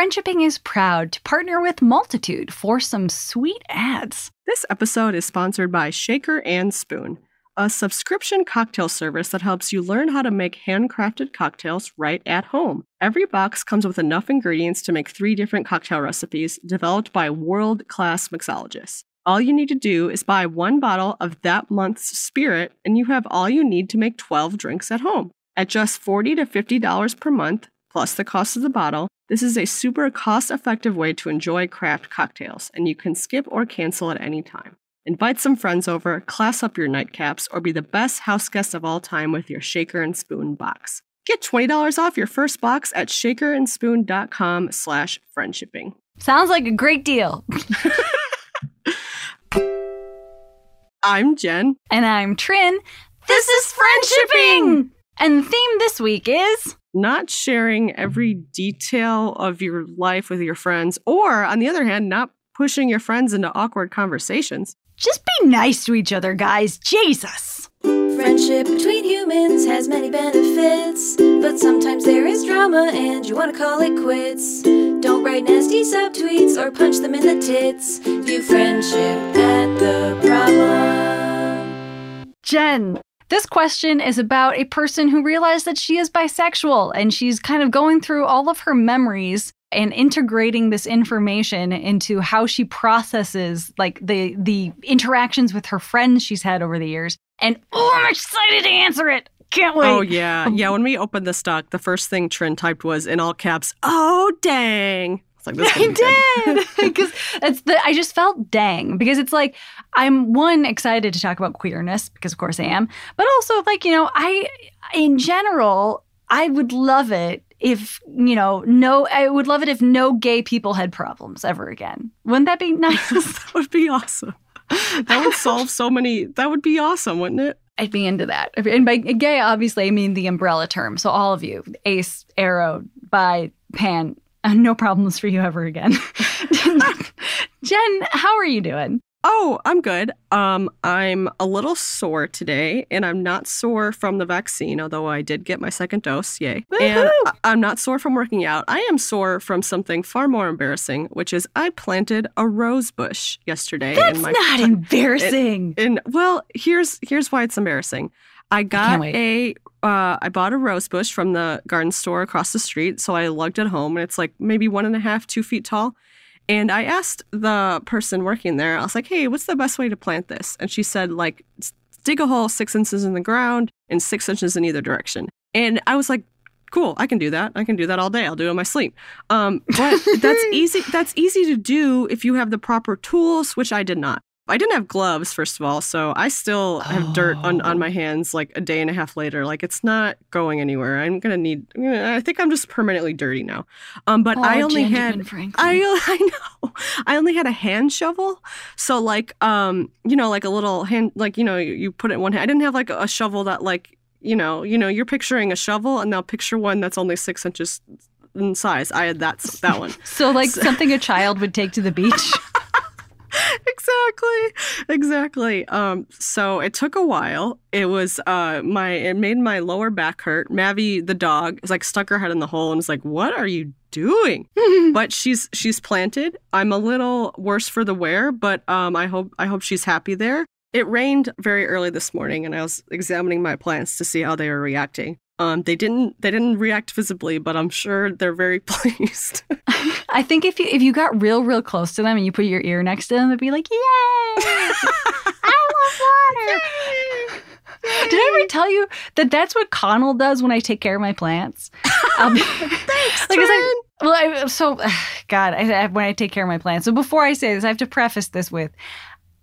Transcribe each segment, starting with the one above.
Friendshipping is proud to partner with Multitude for some sweet ads. This episode is sponsored by Shaker and Spoon, a subscription cocktail service that helps you learn how to make handcrafted cocktails right at home. Every box comes with enough ingredients to make three different cocktail recipes developed by world class mixologists. All you need to do is buy one bottle of that month's spirit, and you have all you need to make 12 drinks at home. At just 40 to $50 per month, plus the cost of the bottle, this is a super cost effective way to enjoy craft cocktails, and you can skip or cancel at any time. Invite some friends over, class up your nightcaps, or be the best house guest of all time with your shaker and spoon box. Get $20 off your first box at shakerandspoon.com slash friendshipping. Sounds like a great deal. I'm Jen. And I'm Trin. This is Friendshipping! And the theme this week is Not sharing every detail of your life with your friends, or on the other hand, not pushing your friends into awkward conversations. just be nice to each other, guys. Jesus. Friendship between humans has many benefits, but sometimes there is drama and you want to call it quits. Don't write nasty subtweets or punch them in the tits. View friendship at the problem. Jen, this question is about a person who realized that she is bisexual and she's kind of going through all of her memories and integrating this information into how she processes like the the interactions with her friends she's had over the years. And oh, I'm excited to answer it. Can't wait. Oh, yeah. Yeah. When we opened the stock, the first thing Trin typed was in all caps, oh, dang. It's like, I did because it's the I just felt dang because it's like I'm one excited to talk about queerness because of course I am, but also like you know I in general I would love it if you know no I would love it if no gay people had problems ever again. Wouldn't that be nice? that would be awesome. That would solve so many. That would be awesome, wouldn't it? I'd be into that. And by gay, obviously, I mean the umbrella term. So all of you, ace, aro, bi, pan, uh, no problems for you ever again. Jen, how are you doing? Oh, I'm good. Um, I'm a little sore today, and I'm not sore from the vaccine, although I did get my second dose. Yay! And Woohoo! I- I'm not sore from working out. I am sore from something far more embarrassing, which is I planted a rose bush yesterday. That's in my not embarrassing. And well, here's here's why it's embarrassing. I got wait. a uh, I bought a rose bush from the garden store across the street, so I lugged it home, and it's like maybe one and a half, two feet tall. And I asked the person working there, I was like, "Hey, what's the best way to plant this?" And she said, "Like, dig a hole six inches in the ground and six inches in either direction." And I was like, "Cool, I can do that. I can do that all day. I'll do it in my sleep." Um, but that's easy. That's easy to do if you have the proper tools, which I did not. I didn't have gloves, first of all, so I still have dirt on, Oh. on my hands like a day and a half later. Like it's not going anywhere. I'm gonna need. I think I'm just permanently dirty now. Um, but I Oh, only had. Franklin. I I know. I only had a hand shovel. So like um you know like a little hand like you know you, you put it in one hand. I didn't have like a shovel that like you know you know you're picturing a shovel and now picture one that's only six inches in size. I had that that one. so like something a child would take to the beach. exactly. Exactly. Um so it took a while. It was uh my it made my lower back hurt. Mavi the dog is like stuck her head in the hole and was like what are you doing? But she's she's planted. I'm a little worse for the wear but um i hope i hope she's happy there. It rained very early this morning and i was examining my plants to see how they were reacting. Um they didn't they didn't react visibly but i'm sure they're very pleased I think if you if you got real real close to them and you put your ear next to them, it'd be like, "Yay! I love water." Did I ever tell you that that's what Connell does when I take care of my plants? Um, Thanks, like, I- well, I, so God, I, when I take care of my plants. So before I say this, I have to preface this with.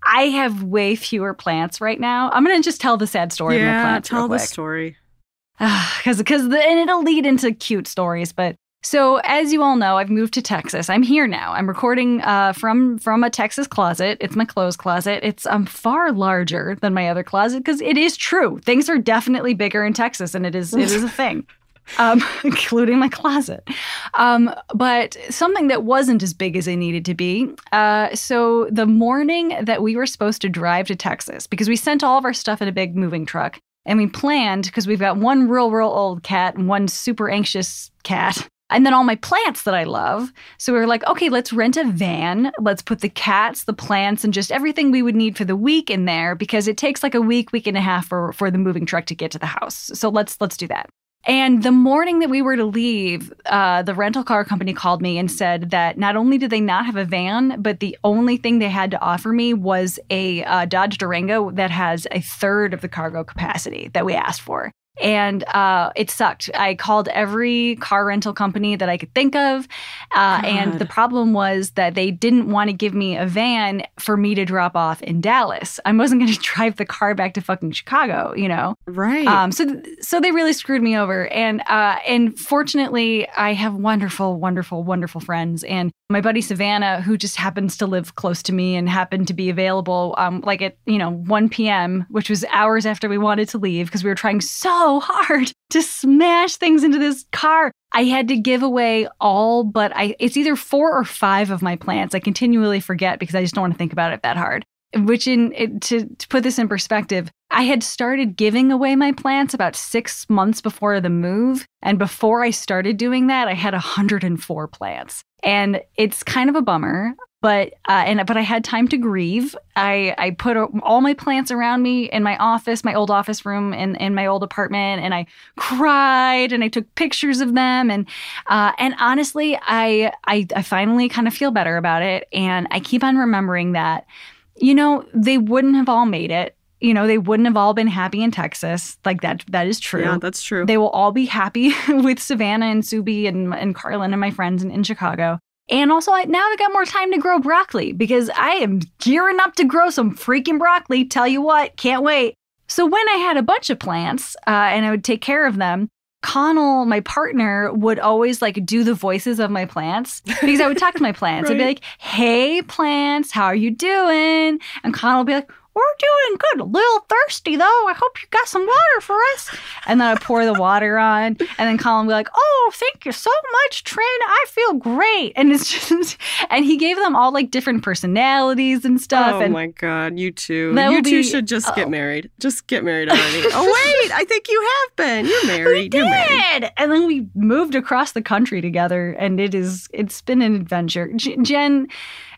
I have way fewer plants right now. I'm gonna just tell the sad story of my yeah plants. tell real the story because because and it'll lead into cute stories but so as you all know i've moved to texas i'm here now i'm recording uh, from from a texas closet it's my clothes closet it's um, far larger than my other closet because it is true things are definitely bigger in texas and it is it is a thing um, including my closet. Um, but something that wasn't as big as it needed to be. Uh, so the morning that we were supposed to drive to Texas, because we sent all of our stuff in a big moving truck, and we planned because we've got one real, real old cat and one super anxious cat. And then all my plants that I love. So we were like, okay, let's rent a van. Let's put the cats, the plants, and just everything we would need for the week in there because it takes like a week, week and a half for, for the moving truck to get to the house. So let's let's do that. And the morning that we were to leave, uh, the rental car company called me and said that not only did they not have a van, but the only thing they had to offer me was a uh, Dodge Durango that has a third of the cargo capacity that we asked for and uh, it sucked. I called every car rental company that I could think of, uh, and the problem was that they didn't want to give me a van for me to drop off in Dallas. I wasn't going to drive the car back to fucking Chicago, you know. Right. Um, so, so they really screwed me over, and uh, and fortunately, I have wonderful, wonderful, wonderful friends, and my buddy Savannah, who just happens to live close to me and happened to be available, um, like at you know 1 p.m., which was hours after we wanted to leave because we were trying so hard to smash things into this car. I had to give away all but I it's either four or five of my plants. I continually forget because I just don't want to think about it that hard. Which in to, to put this in perspective, I had started giving away my plants about six months before the move. And before I started doing that, I had 104 plants. And it's kind of a bummer but uh, and but I had time to grieve. I I put all my plants around me in my office, my old office room in in my old apartment, and I cried and I took pictures of them and uh, and honestly, I, I I finally kind of feel better about it, and I keep on remembering that, you know, they wouldn't have all made it. You know, they wouldn't have all been happy in Texas. Like that that is true. Yeah, that's true. They will all be happy with Savannah and Subi and and Carlin and my friends in, in Chicago. And also, I, now I got more time to grow broccoli because I am gearing up to grow some freaking broccoli. Tell you what, can't wait. So, when I had a bunch of plants uh, and I would take care of them, Connell, my partner, would always like do the voices of my plants because I would talk to my plants. right. I'd be like, hey, plants, how are you doing? And Connell would be like, we're doing good. A little thirsty though. I hope you got some water for us. And then I pour the water on, and then Colin will be like, "Oh, thank you so much, Trin. I feel great." And it's just, and he gave them all like different personalities and stuff. Oh and my god, you two, you two be, should just oh. get married. Just get married already. oh wait, I think you have been. You're married. We You're did. married. And then we moved across the country together, and it is it's been an adventure. Jen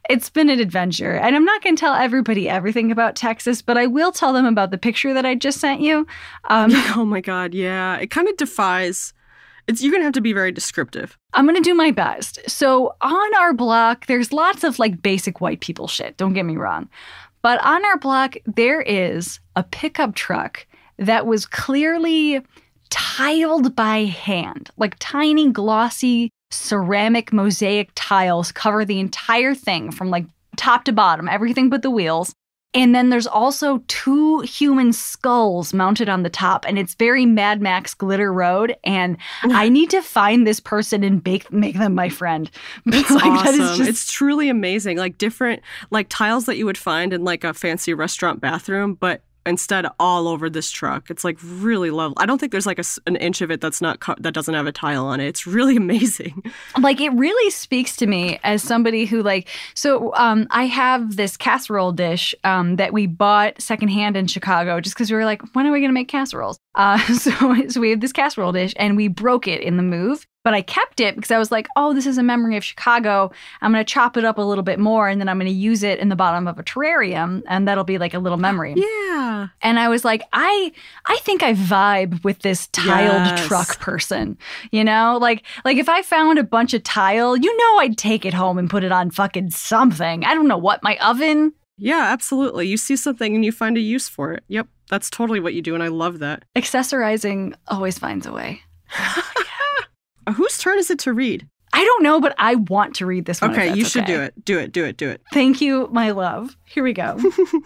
it's been an adventure. And I'm not going to tell everybody everything about Texas, but I will tell them about the picture that I just sent you. Um, oh my God. Yeah. It kind of defies. It's, you're going to have to be very descriptive. I'm going to do my best. So, on our block, there's lots of like basic white people shit. Don't get me wrong. But on our block, there is a pickup truck that was clearly tiled by hand, like tiny, glossy ceramic mosaic tiles cover the entire thing from like top to bottom, everything but the wheels. And then there's also two human skulls mounted on the top, and it's very Mad Max Glitter Road. And I need to find this person and make make them my friend. It's like, awesome. Just... It's truly amazing. Like different like tiles that you would find in like a fancy restaurant bathroom, but instead all over this truck. It's like really lovely. I don't think there's like a, an inch of it that's not that doesn't have a tile on it. It's really amazing. Like it really speaks to me as somebody who like so um, I have this casserole dish um, that we bought secondhand in Chicago just because we were like, when are we going to make casseroles? Uh, so so we have this casserole dish and we broke it in the move but I kept it because I was like, oh, this is a memory of Chicago. I'm going to chop it up a little bit more and then I'm going to use it in the bottom of a terrarium and that'll be like a little memory. Yeah. And I was like, I I think I vibe with this tiled yes. truck person. You know? Like like if I found a bunch of tile, you know I'd take it home and put it on fucking something. I don't know what, my oven? Yeah, absolutely. You see something and you find a use for it. Yep. That's totally what you do and I love that. Accessorizing always finds a way. Whose turn is it to read? I don't know, but I want to read this one. Okay, you should okay. do it. Do it, do it, do it. Thank you, my love. Here we go.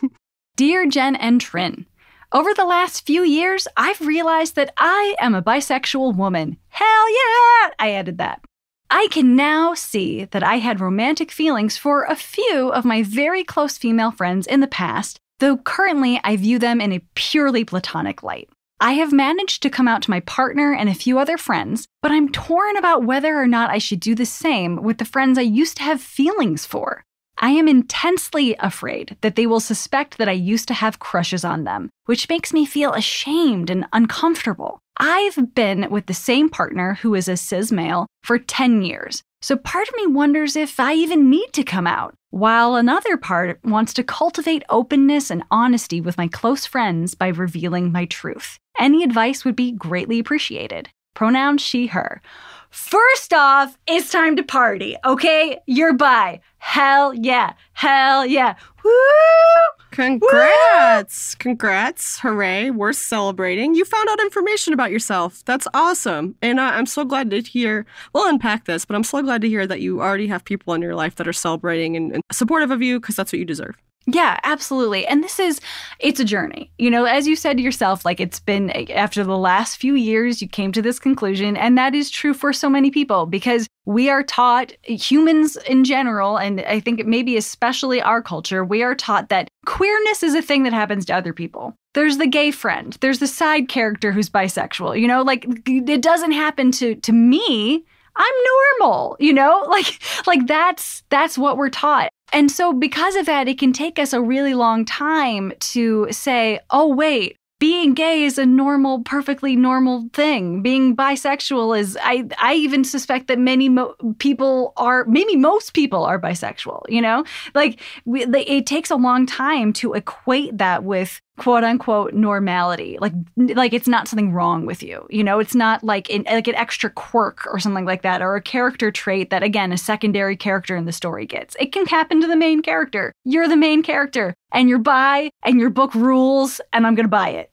Dear Jen and Trin, over the last few years, I've realized that I am a bisexual woman. Hell yeah! I added that. I can now see that I had romantic feelings for a few of my very close female friends in the past, though currently I view them in a purely platonic light. I have managed to come out to my partner and a few other friends, but I'm torn about whether or not I should do the same with the friends I used to have feelings for. I am intensely afraid that they will suspect that I used to have crushes on them, which makes me feel ashamed and uncomfortable. I've been with the same partner who is a cis male for 10 years, so part of me wonders if I even need to come out, while another part wants to cultivate openness and honesty with my close friends by revealing my truth. Any advice would be greatly appreciated. Pronoun she, her. First off, it's time to party, okay? You're bi. Hell yeah. Hell yeah. Woo! Congrats! Congrats! Hooray! We're celebrating. You found out information about yourself. That's awesome. And uh, I'm so glad to hear. We'll unpack this, but I'm so glad to hear that you already have people in your life that are celebrating and, and supportive of you because that's what you deserve. Yeah, absolutely. And this is, it's a journey. You know, as you said yourself, like it's been eh, after the last few years, you came to this conclusion. And that is true for so many people because we are taught, eh, humans in general, and I think maybe especially our culture, we are taught that queerness is a thing that happens to other people. There's the gay friend, there's the side character who's bisexual. You know, like it doesn't happen to, to me. I'm normal, you know? Like like that's that's what we're taught. And so, because of that, it can take us a really long time to say, oh, wait, being gay is a normal, perfectly normal thing. Being bisexual is, I, I even suspect that many mo- people are, maybe most people are bisexual, you know? Like, we, it takes a long time to equate that with quote unquote normality. Like like it's not something wrong with you you know? It's not like in, like an extra quirk or something like that or a character trait that again a secondary character in the story gets. It can happen to the main character. You're the main character and you're bi and your book rules and i'm gonna buy it.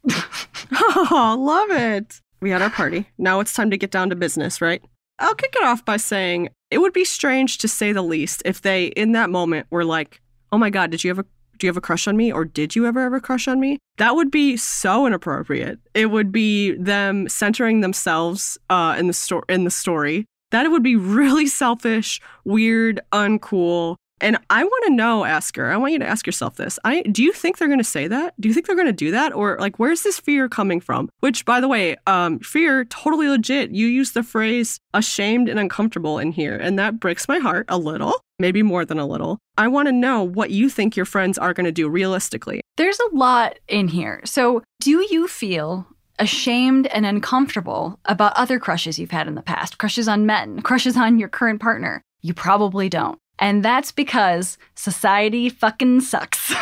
Oh love it. We had our party. Now it's time to get down to business right? I'll kick it off by saying it would be strange to say the least if they in that moment were like oh my god did you have a do you have a crush on me or did you ever ever crush on me that would be so inappropriate it would be them centering themselves uh, in the story in the story that would be really selfish weird uncool and I want to know, Asker, I want you to ask yourself this. I do you think they're going to say that? Do you think they're going to do that or like where's this fear coming from? Which by the way, um fear totally legit. You use the phrase ashamed and uncomfortable in here and that breaks my heart a little, maybe more than a little. I want to know what you think your friends are going to do realistically. There's a lot in here. So, do you feel ashamed and uncomfortable about other crushes you've had in the past? Crushes on men, crushes on your current partner? You probably don't. And that's because society fucking sucks.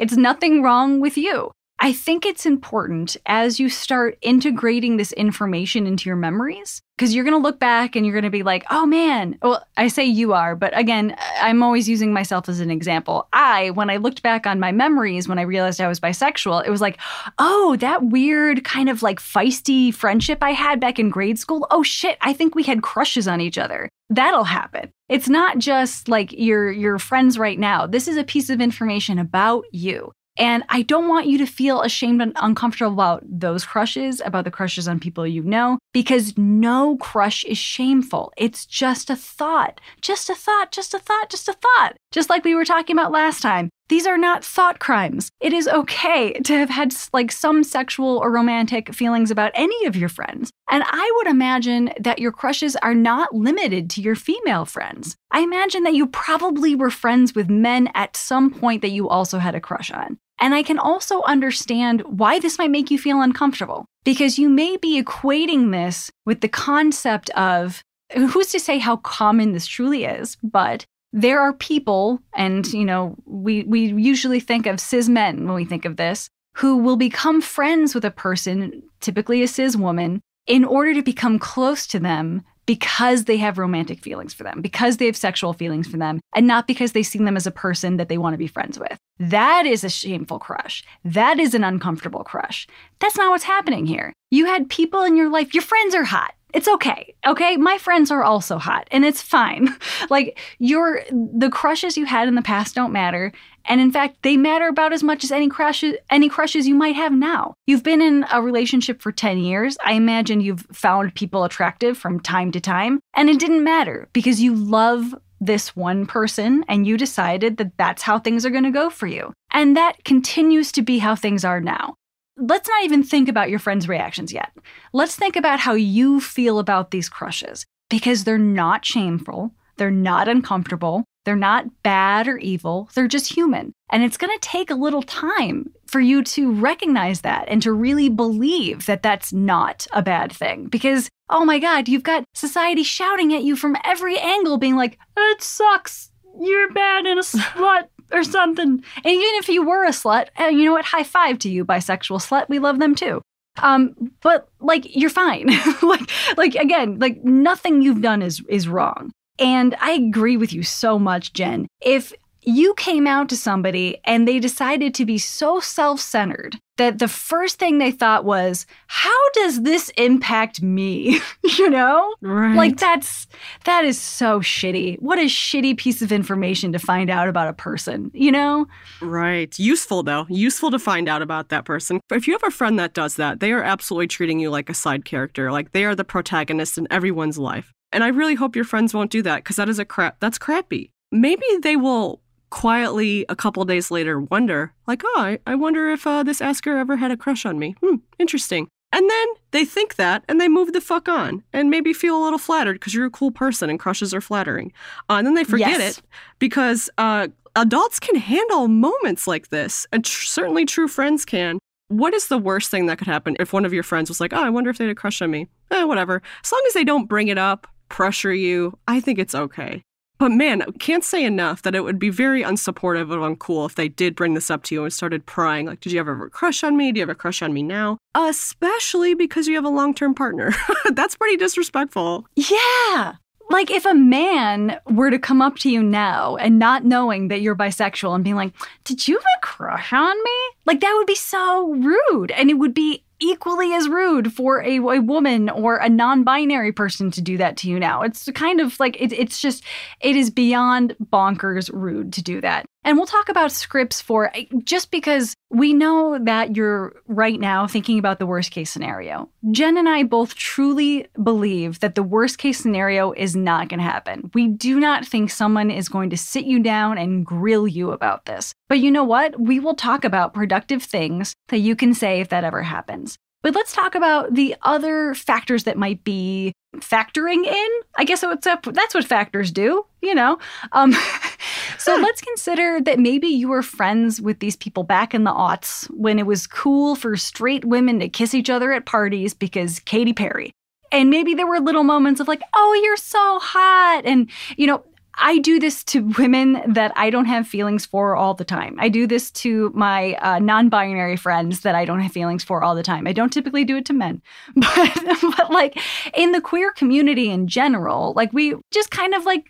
it's nothing wrong with you. I think it's important as you start integrating this information into your memories because you're going to look back and you're going to be like, oh man. Well, I say you are, but again, I'm always using myself as an example. I, when I looked back on my memories when I realized I was bisexual, it was like, oh, that weird kind of like feisty friendship I had back in grade school. Oh shit, I think we had crushes on each other. That'll happen. It's not just like your your friends right now. This is a piece of information about you. And I don't want you to feel ashamed and uncomfortable about those crushes, about the crushes on people you know, because no crush is shameful. It's just a thought, just a thought, just a thought, just a thought. Just like we were talking about last time. These are not thought crimes. It is okay to have had like some sexual or romantic feelings about any of your friends. And I would imagine that your crushes are not limited to your female friends. I imagine that you probably were friends with men at some point that you also had a crush on. And I can also understand why this might make you feel uncomfortable because you may be equating this with the concept of who's to say how common this truly is, but there are people, and you know, we, we usually think of cis men when we think of this, who will become friends with a person, typically a cis woman, in order to become close to them because they have romantic feelings for them, because they have sexual feelings for them, and not because they see them as a person that they want to be friends with. That is a shameful crush. That is an uncomfortable crush. That's not what's happening here. You had people in your life, your friends are hot. It's okay. Okay. My friends are also hot and it's fine. like your, the crushes you had in the past don't matter. And in fact, they matter about as much as any crushes, any crushes you might have now. You've been in a relationship for 10 years. I imagine you've found people attractive from time to time and it didn't matter because you love this one person and you decided that that's how things are going to go for you. And that continues to be how things are now let's not even think about your friends' reactions yet. Let's think about how you feel about these crushes because they're not shameful, they're not uncomfortable, They're not bad or evil, they're just human. And it's going to take a little time for you to recognize that and to really believe that that's not a bad thing. Because, oh my God, you've got society shouting at you from every angle, being like, it sucks. You're bad and a slut or something. And even if you were a slut, eh, you know what? High five to you, bisexual slut. We love them too. Um, but like you're fine. like like again, like nothing you've done is is wrong. And I agree with you so much, Jen. If you came out to somebody and they decided to be so self centered that the first thing they thought was, how does this impact me? you know? Right. Like that's that is so shitty. What a shitty piece of information to find out about a person, you know? Right. Useful though. Useful to find out about that person. If you have a friend that does that, they are absolutely treating you like a side character. Like they are the protagonist in everyone's life. And I really hope your friends won't do that because that is a crap that's crappy. Maybe they will quietly a couple days later wonder, like, oh, I, I wonder if uh, this asker ever had a crush on me. Hmm, interesting. And then they think that and they move the fuck on and maybe feel a little flattered because you're a cool person and crushes are flattering. Uh, and then they forget Yes. it because uh, adults can handle moments like this, and tr- certainly true friends can. What is the worst thing that could happen if one of your friends was like, oh, I wonder if they had a crush on me? Eh, whatever. As long as they don't bring it up, pressure you, I think it's okay. But man, can't say enough that it would be very unsupportive and uncool if they did bring this up to you and started prying. Like, did you ever have a crush on me? Do you have a crush on me now? Especially because you have a long term partner. That's pretty disrespectful. Yeah. Like if a man were to come up to you now and not knowing that you're bisexual and being like, "Did you have a crush on me?" Like that would be so rude and it would be equally as rude for a, a woman or a non-binary person to do that to you now. It's kind of like it, it's just it is beyond bonkers rude to do that. And we'll talk about scripts for eh, just because we know that you're right now thinking about the worst case scenario. Jen and I both truly believe that the worst case scenario is not going to happen. We do not think someone is going to sit you down and grill you about this. But you know what? We will talk about productive things that you can say if that ever happens. But let's talk about the other factors that might be factoring in. I guess that's what factors do, you know. Um, so let's consider that maybe you were friends with these people back in the aughts when it was cool for straight women to kiss each other at parties because Katy Perry. And maybe there were little moments of like, oh, you're so hot. And, you know, I do this to women that I don't have feelings for all the time. I do this to my uh, non binary friends that I don't have feelings for all the time. I don't typically do it to men. But, but like in the queer community in general, like we just kind of like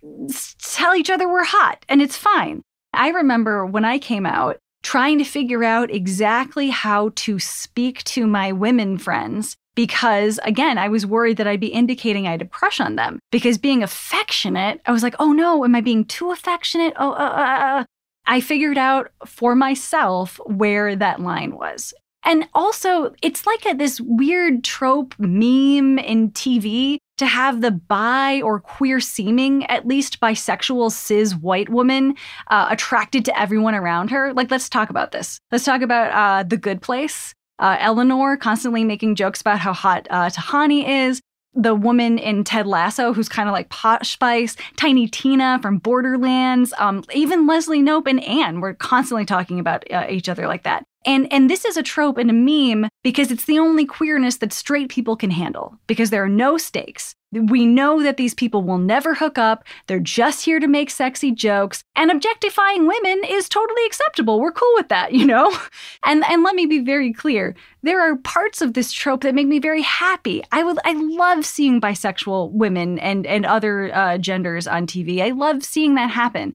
tell each other we're hot and it's fine. I remember when I came out, trying to figure out exactly how to speak to my women friends because again, I was worried that I'd be indicating I had a crush on them. Because being affectionate, I was like, oh no, am I being too affectionate? Oh, uh, uh, uh. I figured out for myself where that line was. And also, it's like a, this weird trope meme in TV to have the bi or queer seeming, at least bisexual cis white woman, uh, attracted to everyone around her. Like, let's talk about this. Let's talk about uh, The Good Place. Uh, Eleanor constantly making jokes about how hot uh, Tahani is. The woman in Ted Lasso, who's kind of like Posh Spice, Tiny Tina from Borderlands, um, even Leslie Knope and Anne were constantly talking about uh, each other like that. And and this is a trope and a meme because it's the only queerness that straight people can handle because there are no stakes. We know that these people will never hook up. They're just here to make sexy jokes. And objectifying women is totally acceptable. We're cool with that, you know? And and let me be very clear. There are parts of this trope that make me very happy. I would I love seeing bisexual women and and other uh, genders on TV. I love seeing that happen.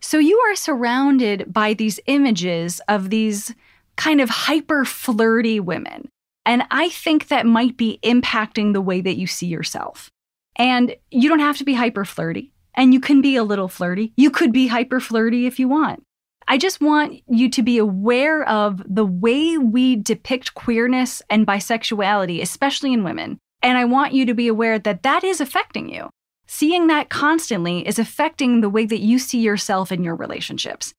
So you are surrounded by these images of these kind of hyper flirty women. And I think that might be impacting the way that you see yourself. And you don't have to be hyper flirty, and you can be a little flirty. You could be hyper flirty if you want. I just want you to be aware of the way we depict queerness and bisexuality, especially in women. And I want you to be aware that that is affecting you. Seeing that constantly is affecting the way that you see yourself in your relationships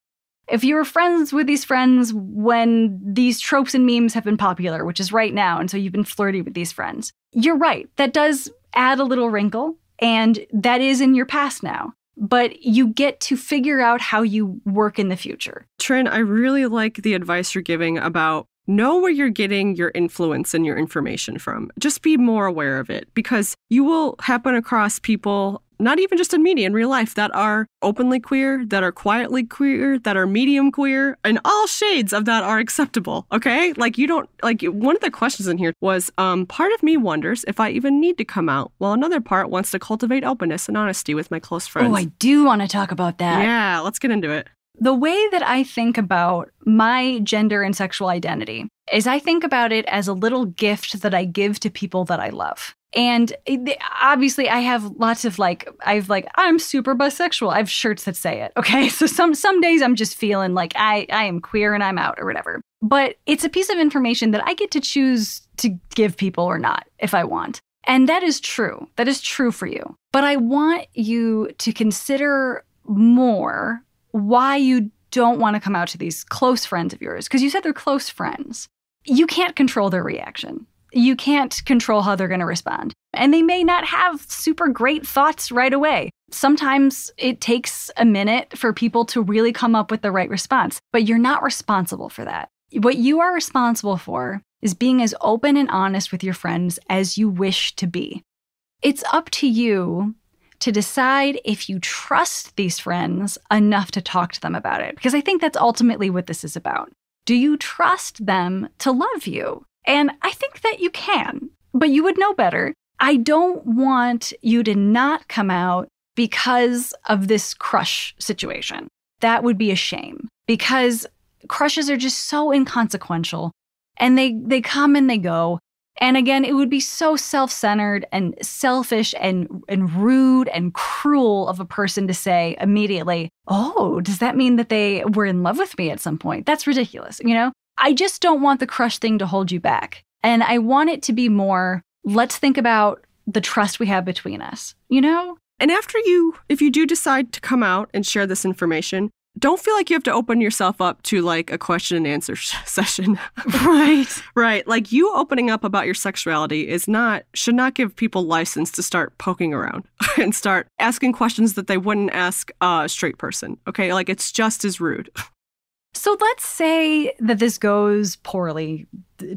if you were friends with these friends when these tropes and memes have been popular, which is right now, and so you've been flirty with these friends, you're right. That does add a little wrinkle, and that is in your past now. but you get to figure out how you work in the future. Trin, I really like the advice you're giving about know where you're getting your influence and your information from. Just be more aware of it because you will happen across people, not even just in media, in real life, that are openly queer, that are quietly queer, that are medium queer, and all shades of that are acceptable. Okay. Like, you don't, like, one of the questions in here was um, part of me wonders if I even need to come out, while another part wants to cultivate openness and honesty with my close friends. Oh, I do want to talk about that. Yeah, let's get into it. The way that I think about my gender and sexual identity is I think about it as a little gift that I give to people that I love. And obviously, I have lots of like, I've like, I'm super bisexual. I have shirts that say it. Okay, so some some days I'm just feeling like I I am queer and I'm out or whatever. But it's a piece of information that I get to choose to give people or not if I want. And that is true. That is true for you. But I want you to consider more why you don't want to come out to these close friends of yours because you said they're close friends. You can't control their reaction. You can't control how they're going to respond. And they may not have super great thoughts right away. Sometimes it takes a minute for people to really come up with the right response, but you're not responsible for that. What you are responsible for is being as open and honest with your friends as you wish to be. It's up to you to decide if you trust these friends enough to talk to them about it, because I think that's ultimately what this is about. Do you trust them to love you? And I think that you can, but you would know better. I don't want you to not come out because of this crush situation. That would be a shame because crushes are just so inconsequential and they they come and they go. And again, it would be so self-centered and selfish and and rude and cruel of a person to say immediately, "Oh, does that mean that they were in love with me at some point?" That's ridiculous, you know? I just don't want the crush thing to hold you back. And I want it to be more, let's think about the trust we have between us, you know? And after you, if you do decide to come out and share this information, don't feel like you have to open yourself up to like a question and answer sh- session. Right. right. Like you opening up about your sexuality is not, should not give people license to start poking around and start asking questions that they wouldn't ask a straight person. Okay. Like it's just as rude. So let's say that this goes poorly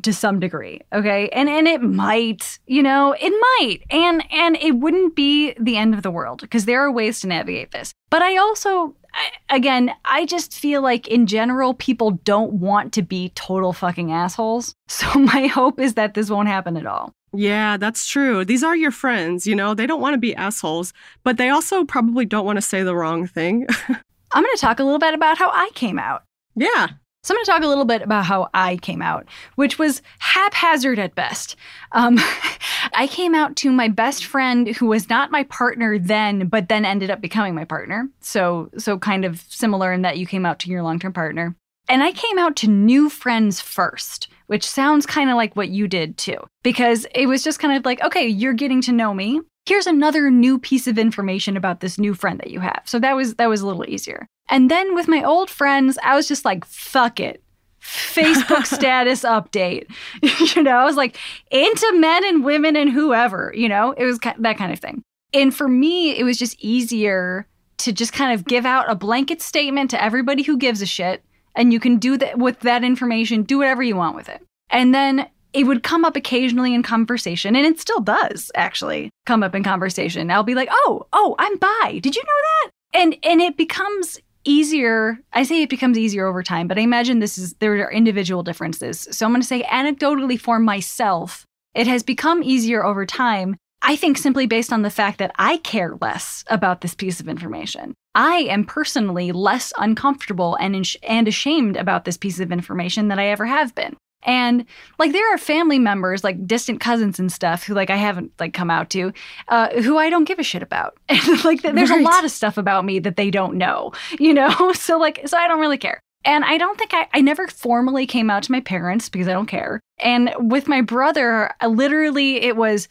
to some degree, okay? And and it might, you know, it might. And and it wouldn't be the end of the world because there are ways to navigate this. But I also I, again, I just feel like in general people don't want to be total fucking assholes. So my hope is that this won't happen at all. Yeah, that's true. These are your friends, you know, they don't want to be assholes, but they also probably don't want to say the wrong thing. I'm going to talk a little bit about how I came out. yeah. So I'm going to talk a little bit about how I came out, which was haphazard at best. Um, I came out to my best friend who was not my partner then, but then ended up becoming my partner. So, so kind of similar in that you came out to your long-term partner. And I came out to new friends first, which sounds kind of like what you did too, because it was just kind of like, okay, you're getting to know me. Here's another new piece of information about this new friend that you have. So that was that was a little easier. And then with my old friends, I was just like, fuck it. Facebook status update. you know, I was like into men and women and whoever, you know, it was that kind of thing. And for me, it was just easier to just kind of give out a blanket statement to everybody who gives a shit. And you can do that with that information, do whatever you want with it. And then it would come up occasionally in conversation, and it still does actually come up in conversation. I'll be like, oh, oh, I'm bi. Did you know that? And and it becomes easier. I say it becomes easier over time, but I imagine this is there are individual differences. So I'm going to say anecdotally for myself, it has become easier over time. I think simply based on the fact that I care less about this piece of information. I am personally less uncomfortable and and ashamed about this piece of information than I ever have been. And like there are family members, like distant cousins and stuff, who like I haven't like come out to, uh, who I don't give a shit about. And like there's Right. a lot of stuff about me that they don't know, you know. So like so I don't really care. And I don't think I, I never formally came out to my parents because I don't care. And with my brother, I literally it was,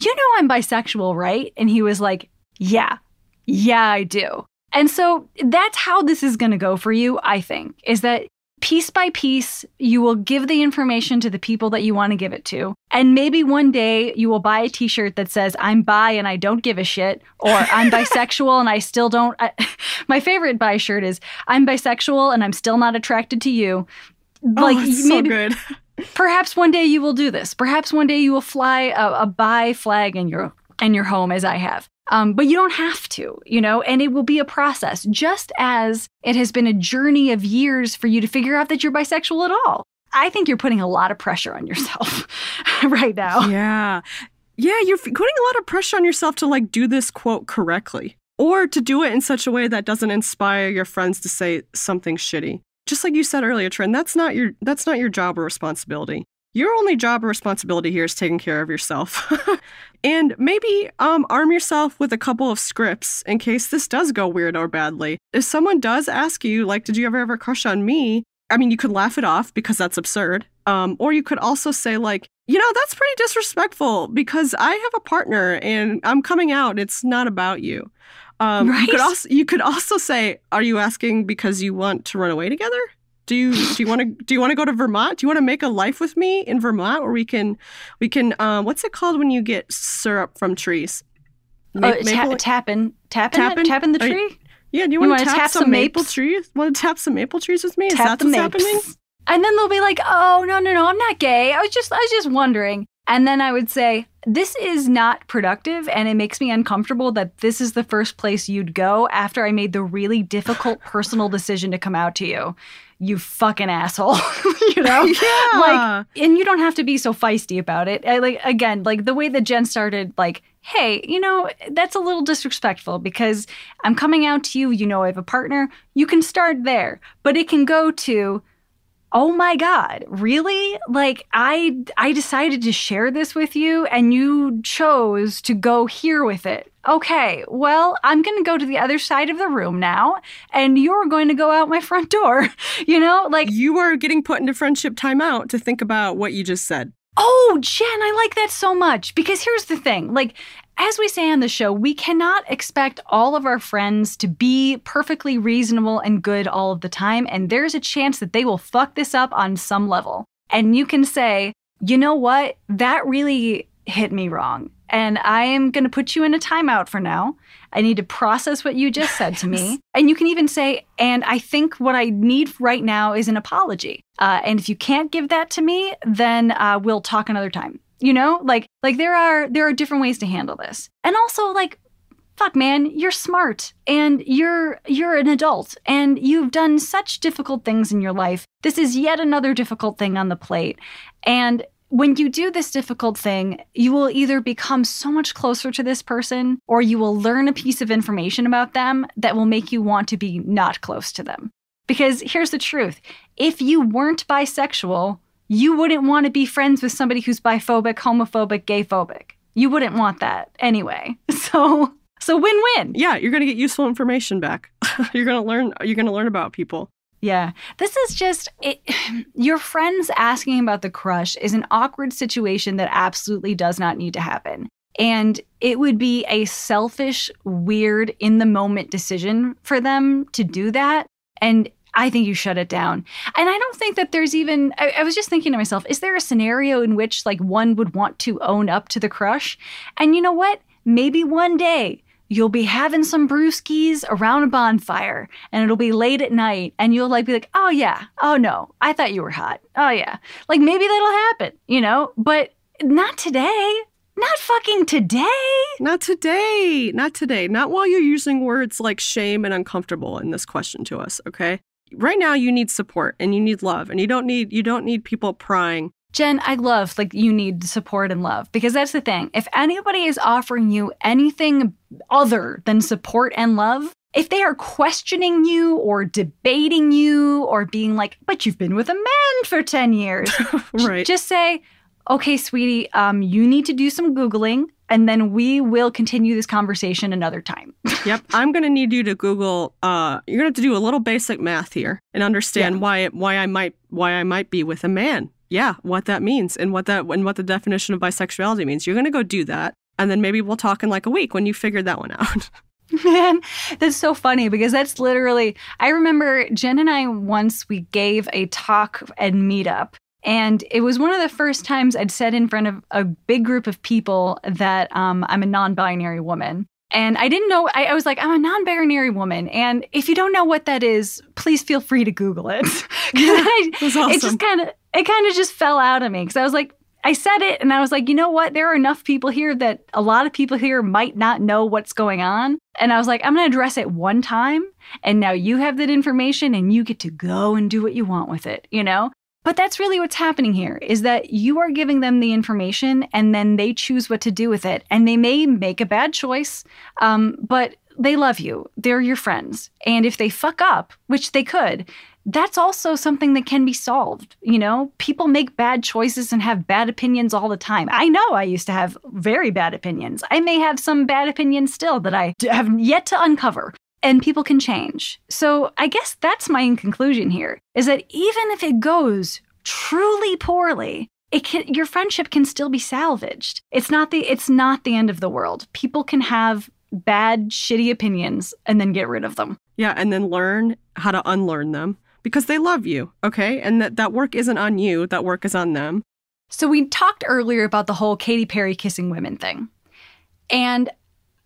you know, I'm bisexual, right? And he was like, yeah, yeah, I do. And so that's how this is going to go for you, I think, is that piece by piece, you will give the information to the people that you want to give it to. And maybe one day you will buy a t shirt that says, I'm bi and I don't give a shit, or I'm bisexual and I still don't. I, my favorite bi shirt is, I'm bisexual and I'm still not attracted to you. Oh, like, oh, so maybe, good. perhaps one day you will do this. Perhaps one day you will fly a, a bi flag in your in your home as I have. Um, but you don't have to, you know, and it will be a process, just as it has been a journey of years for you to figure out that you're bisexual at all. I think you're putting a lot of pressure on yourself right now. Yeah. Yeah, you're putting a lot of pressure on yourself to like do this quote correctly or to do it in such a way that doesn't inspire your friends to say something shitty. Just like you said earlier, Trin, that's not your that's not your job or responsibility. Your only job or responsibility here is taking care of yourself. and maybe um, arm yourself with a couple of scripts in case this does go weird or badly. If someone does ask you, like, did you ever have a crush on me? I mean, you could laugh it off because that's absurd. Um, or you could also say, like, you know, that's pretty disrespectful because I have a partner and I'm coming out. It's not about you. Um, right? You could also you could also say, "Are you asking because you want to run away together?" Do you do you want to do you want to go to Vermont? Do you want to make a life with me in Vermont, where we can we can uh, what's it called when you get syrup from trees? Ma- oh, ta- tapping, tapping, tapping, tapping the tree. You, yeah, do you, you want to tap, tap, some maple mapes? trees? Want to tap some maple trees with me? Is tap that what's happening? And then they'll be like, "Oh no, no, no, I'm not gay. I was just, I was just wondering." And then I would say, "This is not productive, and it makes me uncomfortable that this is the first place you'd go after I made the really difficult personal decision to come out to you." you fucking asshole you know yeah. like and you don't have to be so feisty about it I, like again like the way that jen started like hey you know that's a little disrespectful because i'm coming out to you you know i have a partner you can start there but it can go to oh my god really like i i decided to share this with you and you chose to go here with it okay, well, I'm going to go to the other side of the room now, and you're going to go out my front door. You know, like. You are getting put into friendship timeout to think about what you just said. Oh, Jen, I like that so much because here's the thing. Like, as we say on the show, we cannot expect all of our friends to be perfectly reasonable and good all of the time. And there's a chance that they will fuck this up on some level. And you can say, you know what? That really hit me wrong and I am going to put you in a timeout for now. I need to process what you just said to me. and you can even say, and I think what I need right now is an apology. Uh, and if you can't give that to me, then uh, we'll talk another time. You know, like like there are there are different ways to handle this. And also like fuck man you're smart and you're you're an adult and you've done such difficult things in your life this is yet another difficult thing on the plate and when you do this difficult thing, you will either become so much closer to this person or you will learn a piece of information about them that will make you want to be not close to them. Because here's the truth if you weren't bisexual, you wouldn't want to be friends with somebody who's biphobic, homophobic, gayphobic. You wouldn't want that anyway. So, so win-win. Yeah, you're going to get useful information back. you're going to learn you're going to learn about people. Yeah. This is just it, your friends asking about the crush is an awkward situation that absolutely does not need to happen. And it would be a selfish, weird, in the moment decision for them to do that. And I think you shut it down. And I don't think that there's even, I, I, was just thinking to myself, is there a scenario in which like one would want to own up to the crush? And you know what? Maybe one day you'll be having some brewskis around a bonfire and it'll be late at night and you'll like be like, oh yeah, oh no, I thought you were hot. Oh yeah. Like maybe that'll happen, you know, but not today. Not fucking today. Not today. Not today. Not while you're using words like shame and uncomfortable in this question to us, okay? Right now you need support and you need love and you don't need you don't need people prying Jen, I love like you need support and love because that's the thing. If anybody is offering you anything other than support and love, if they are questioning you or debating you or being like, but you've been with a man for 10 years, right. just say, okay, sweetie, um, you need to do some Googling and then we will continue this conversation another time. yep. I'm going to need you to Google, uh, you're going to have to do a little basic math here and understand yeah. why, why I might, why I might be with a man yeah, what that means and what that and what the definition of bisexuality means. You're going to go do that, and then maybe we'll talk in like a week when you figured that one out. Man, that's so funny because that's literally, I remember Jen and I once we gave a talk and meetup. And it was one of the first times I'd said in front of a big group of people that um, I'm a non binary woman. And I didn't know, I, I was like, I'm a non binary woman. And if you don't know what that is, please feel free to Google it. Yeah, I, awesome. It just kind of, it kind of just fell out of me because I was like, I said it and I was like, you know what? There are enough people here that a lot of people here might not know what's going on. And I was like, I'm going to address it one time. And now you have that information and you get to go and do what you want with it, you know? But that's really what's happening here is that you are giving them the information and then they choose what to do with it. And they may make a bad choice, um, but they love you. They're your friends. And if they fuck up, which they could, that's also something that can be solved. You know, people make bad choices and have bad opinions all the time. I know I used to have very bad opinions. I may have some bad opinions still that I have yet to uncover. And people can change. So I guess that's my conclusion here is that even if it goes truly poorly, it can, your friendship can still be salvaged. It's not the it's not the end of the world. People can have bad, shitty opinions and then get rid of them. Yeah, and then learn how to unlearn them because they love you, okay? And that, that work isn't on you, that work is on them. So we talked earlier about the whole Katy Perry kissing women thing. And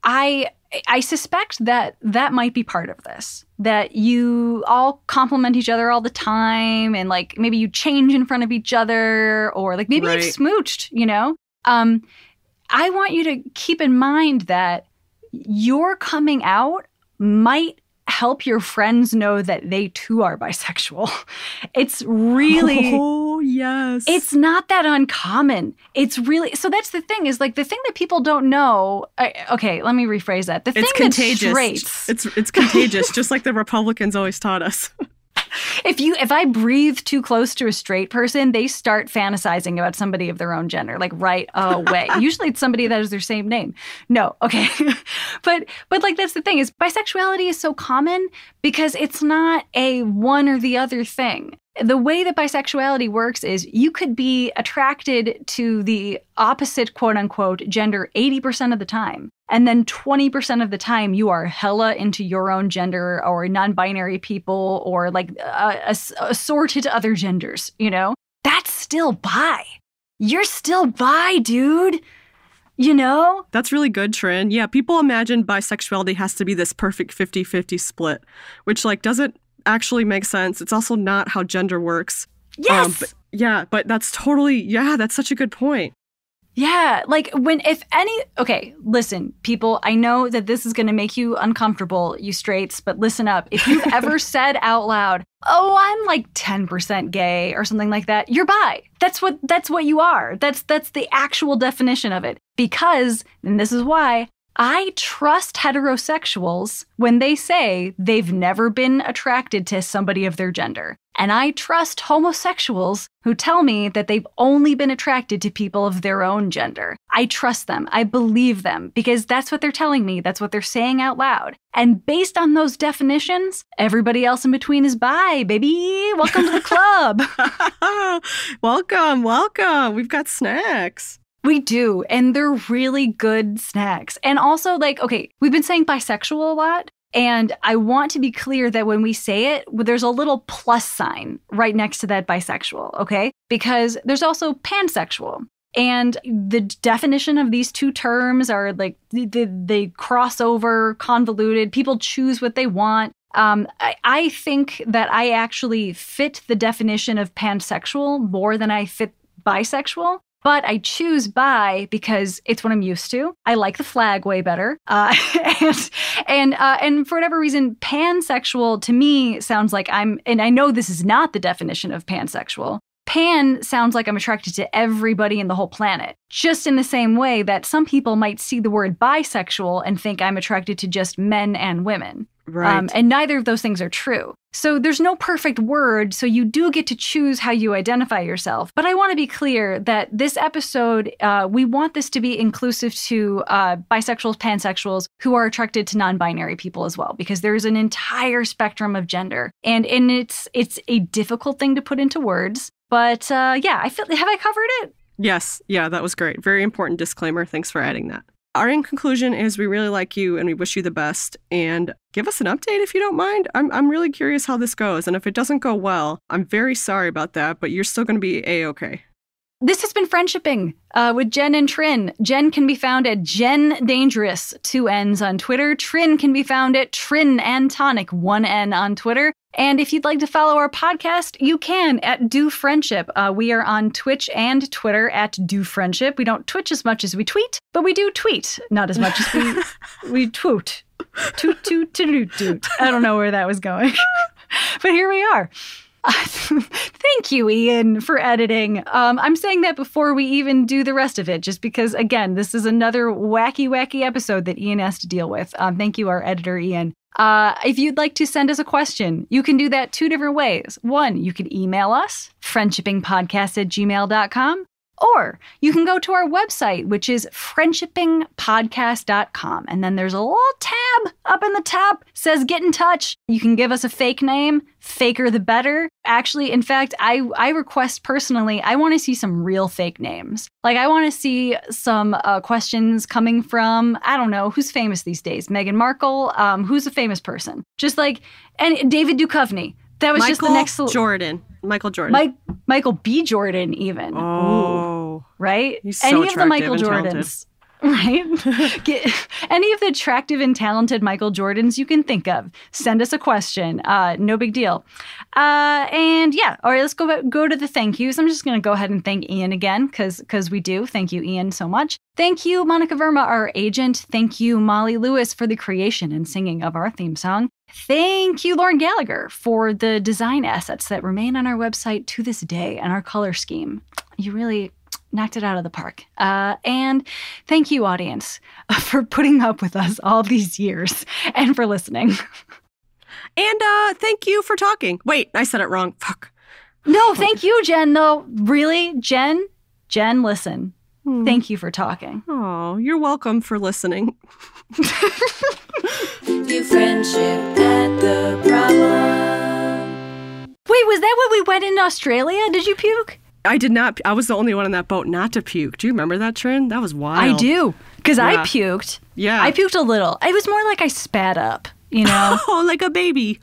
I I suspect that that might be part of this. That you all compliment each other all the time and like maybe you change in front of each other or like maybe Right. you've smooched, you know? Um I want you to keep in mind that your coming out might help your friends know that they too are bisexual. It's really Oh, yes. it's not that uncommon. It's really so. That's the thing is like the thing that people don't know. I, okay, let me rephrase that. The it's thing contagious. that straights. It's it's contagious, just like the Republicans always taught us. If you if I breathe too close to a straight person, they start fantasizing about somebody of their own gender, like right away. Usually it's somebody that is their same name. No, okay, but but like that's the thing is bisexuality is so common because it's not a one or the other thing. The way that bisexuality works is you could be attracted to the opposite quote unquote gender 80% of the time. And then 20% of the time, you are hella into your own gender or non binary people or like uh, ass- assorted other genders, you know? That's still bi. You're still bi, dude. You know? That's really good, Trin. Yeah, people imagine bisexuality has to be this perfect 50 50 split, which, like, doesn't actually makes sense. It's also not how gender works. Yes. Um, but- yeah, but that's totally, yeah, that's such a good point. Yeah, like when if any okay, listen, people, I know that this is going to make you uncomfortable, you straights, but listen up. If you've ever said out loud, "Oh, I'm like 10% gay" or something like that, you're bi. That's what that's what you are. That's that's the actual definition of it. Because, and this is why I trust heterosexuals when they say they've never been attracted to somebody of their gender. And I trust homosexuals who tell me that they've only been attracted to people of their own gender. I trust them. I believe them because that's what they're telling me. That's what they're saying out loud. And based on those definitions, everybody else in between is bi, baby. Welcome to the club. welcome, welcome. We've got snacks. We do, and they're really good snacks. And also, like, okay, we've been saying bisexual a lot, and I want to be clear that when we say it, there's a little plus sign right next to that bisexual, okay? Because there's also pansexual. And the definition of these two terms are like they, they cross over, convoluted. People choose what they want. Um, I, I think that I actually fit the definition of pansexual more than I fit bisexual. But I choose bi because it's what I'm used to. I like the flag way better, uh, and and uh, and for whatever reason, pansexual to me sounds like I'm. And I know this is not the definition of pansexual. Pan sounds like I'm attracted to everybody in the whole planet. Just in the same way that some people might see the word bisexual and think I'm attracted to just men and women. Right. Um, and neither of those things are true. So there's no perfect word, so you do get to choose how you identify yourself. But I want to be clear that this episode, uh, we want this to be inclusive to uh, bisexuals, pansexuals who are attracted to non-binary people as well, because there's an entire spectrum of gender, and and it's it's a difficult thing to put into words. But uh, yeah, I feel have I covered it? yes, yeah, that was great. Very important disclaimer. Thanks for adding that. Our in conclusion is we really like you and we wish you the best. And give us an update if you don't mind. I'm, I'm really curious how this goes. And if it doesn't go well, I'm very sorry about that, but you're still going to be A OK. This has been Friendshipping uh, with Jen and Trin. Jen can be found at Jen Dangerous, two N's on Twitter. Trin can be found at Trin and Tonic, one N on Twitter. And if you'd like to follow our podcast, you can at Do Friendship. Uh, we are on Twitch and Twitter at Do Friendship. We don't twitch as much as we tweet, but we do tweet, not as much as we we twoot. Toot toot toot toot. I don't know where that was going, but here we are. Thank you, Ian, for editing. Um, I'm saying that before we even do the rest of it, just because, again, this is another wacky, wacky episode that Ian has to deal with. Um, thank you, our editor, Ian. Uh, if you'd like to send us a question, you can do that two different ways. One, you can email us, friendshippingpodcast at gmail.com. Or you can go to our website, which is friendshippingpodcast.com. And then there's a little tab up in the top says get in touch. You can give us a fake name, faker the better. Actually, in fact, I, I request personally, I want to see some real fake names. Like, I want to see some uh, questions coming from, I don't know, who's famous these days? Meghan Markle? Um, who's a famous person? Just like, and David Duchovny. That was Michael just the next Jordan. Michael Jordan. Mike, Michael B. Jordan, even. oh. Ooh, right? He's so Any of the Michael Jordans. talented. Right? Get, any of the attractive and talented Michael Jordans you can think of. Send us a question. Uh, no big deal. Uh, and yeah, all right, let's go back, go to the thank yous. I'm just going to go ahead and thank Ian again because because we do. Thank you, Ian, so much. Thank you, Monica Verma, our agent. Thank you, Molly Lewis, for the creation and singing of our theme song. Thank you, Lauren Gallagher, for the design assets that remain on our website to this day and our color scheme. You really knocked it out of the park. Uh, and thank you, audience, for putting up with us all these years and for listening. And uh, thank you for talking. Wait, I said it wrong. Fuck. No, thank you, Jen, though. Really, Jen? Jen, listen. Hmm. Thank you for talking. Oh, you're welcome for listening. Do friendship at the problem. Wait, was that when we went in Australia? Did you puke? I did not. I was the only one on that boat not to puke. Do you remember that, Trin? That was wild. I do. Because I puked. Yeah. I puked a little. It was more like I spat up, you know? Oh, like a baby.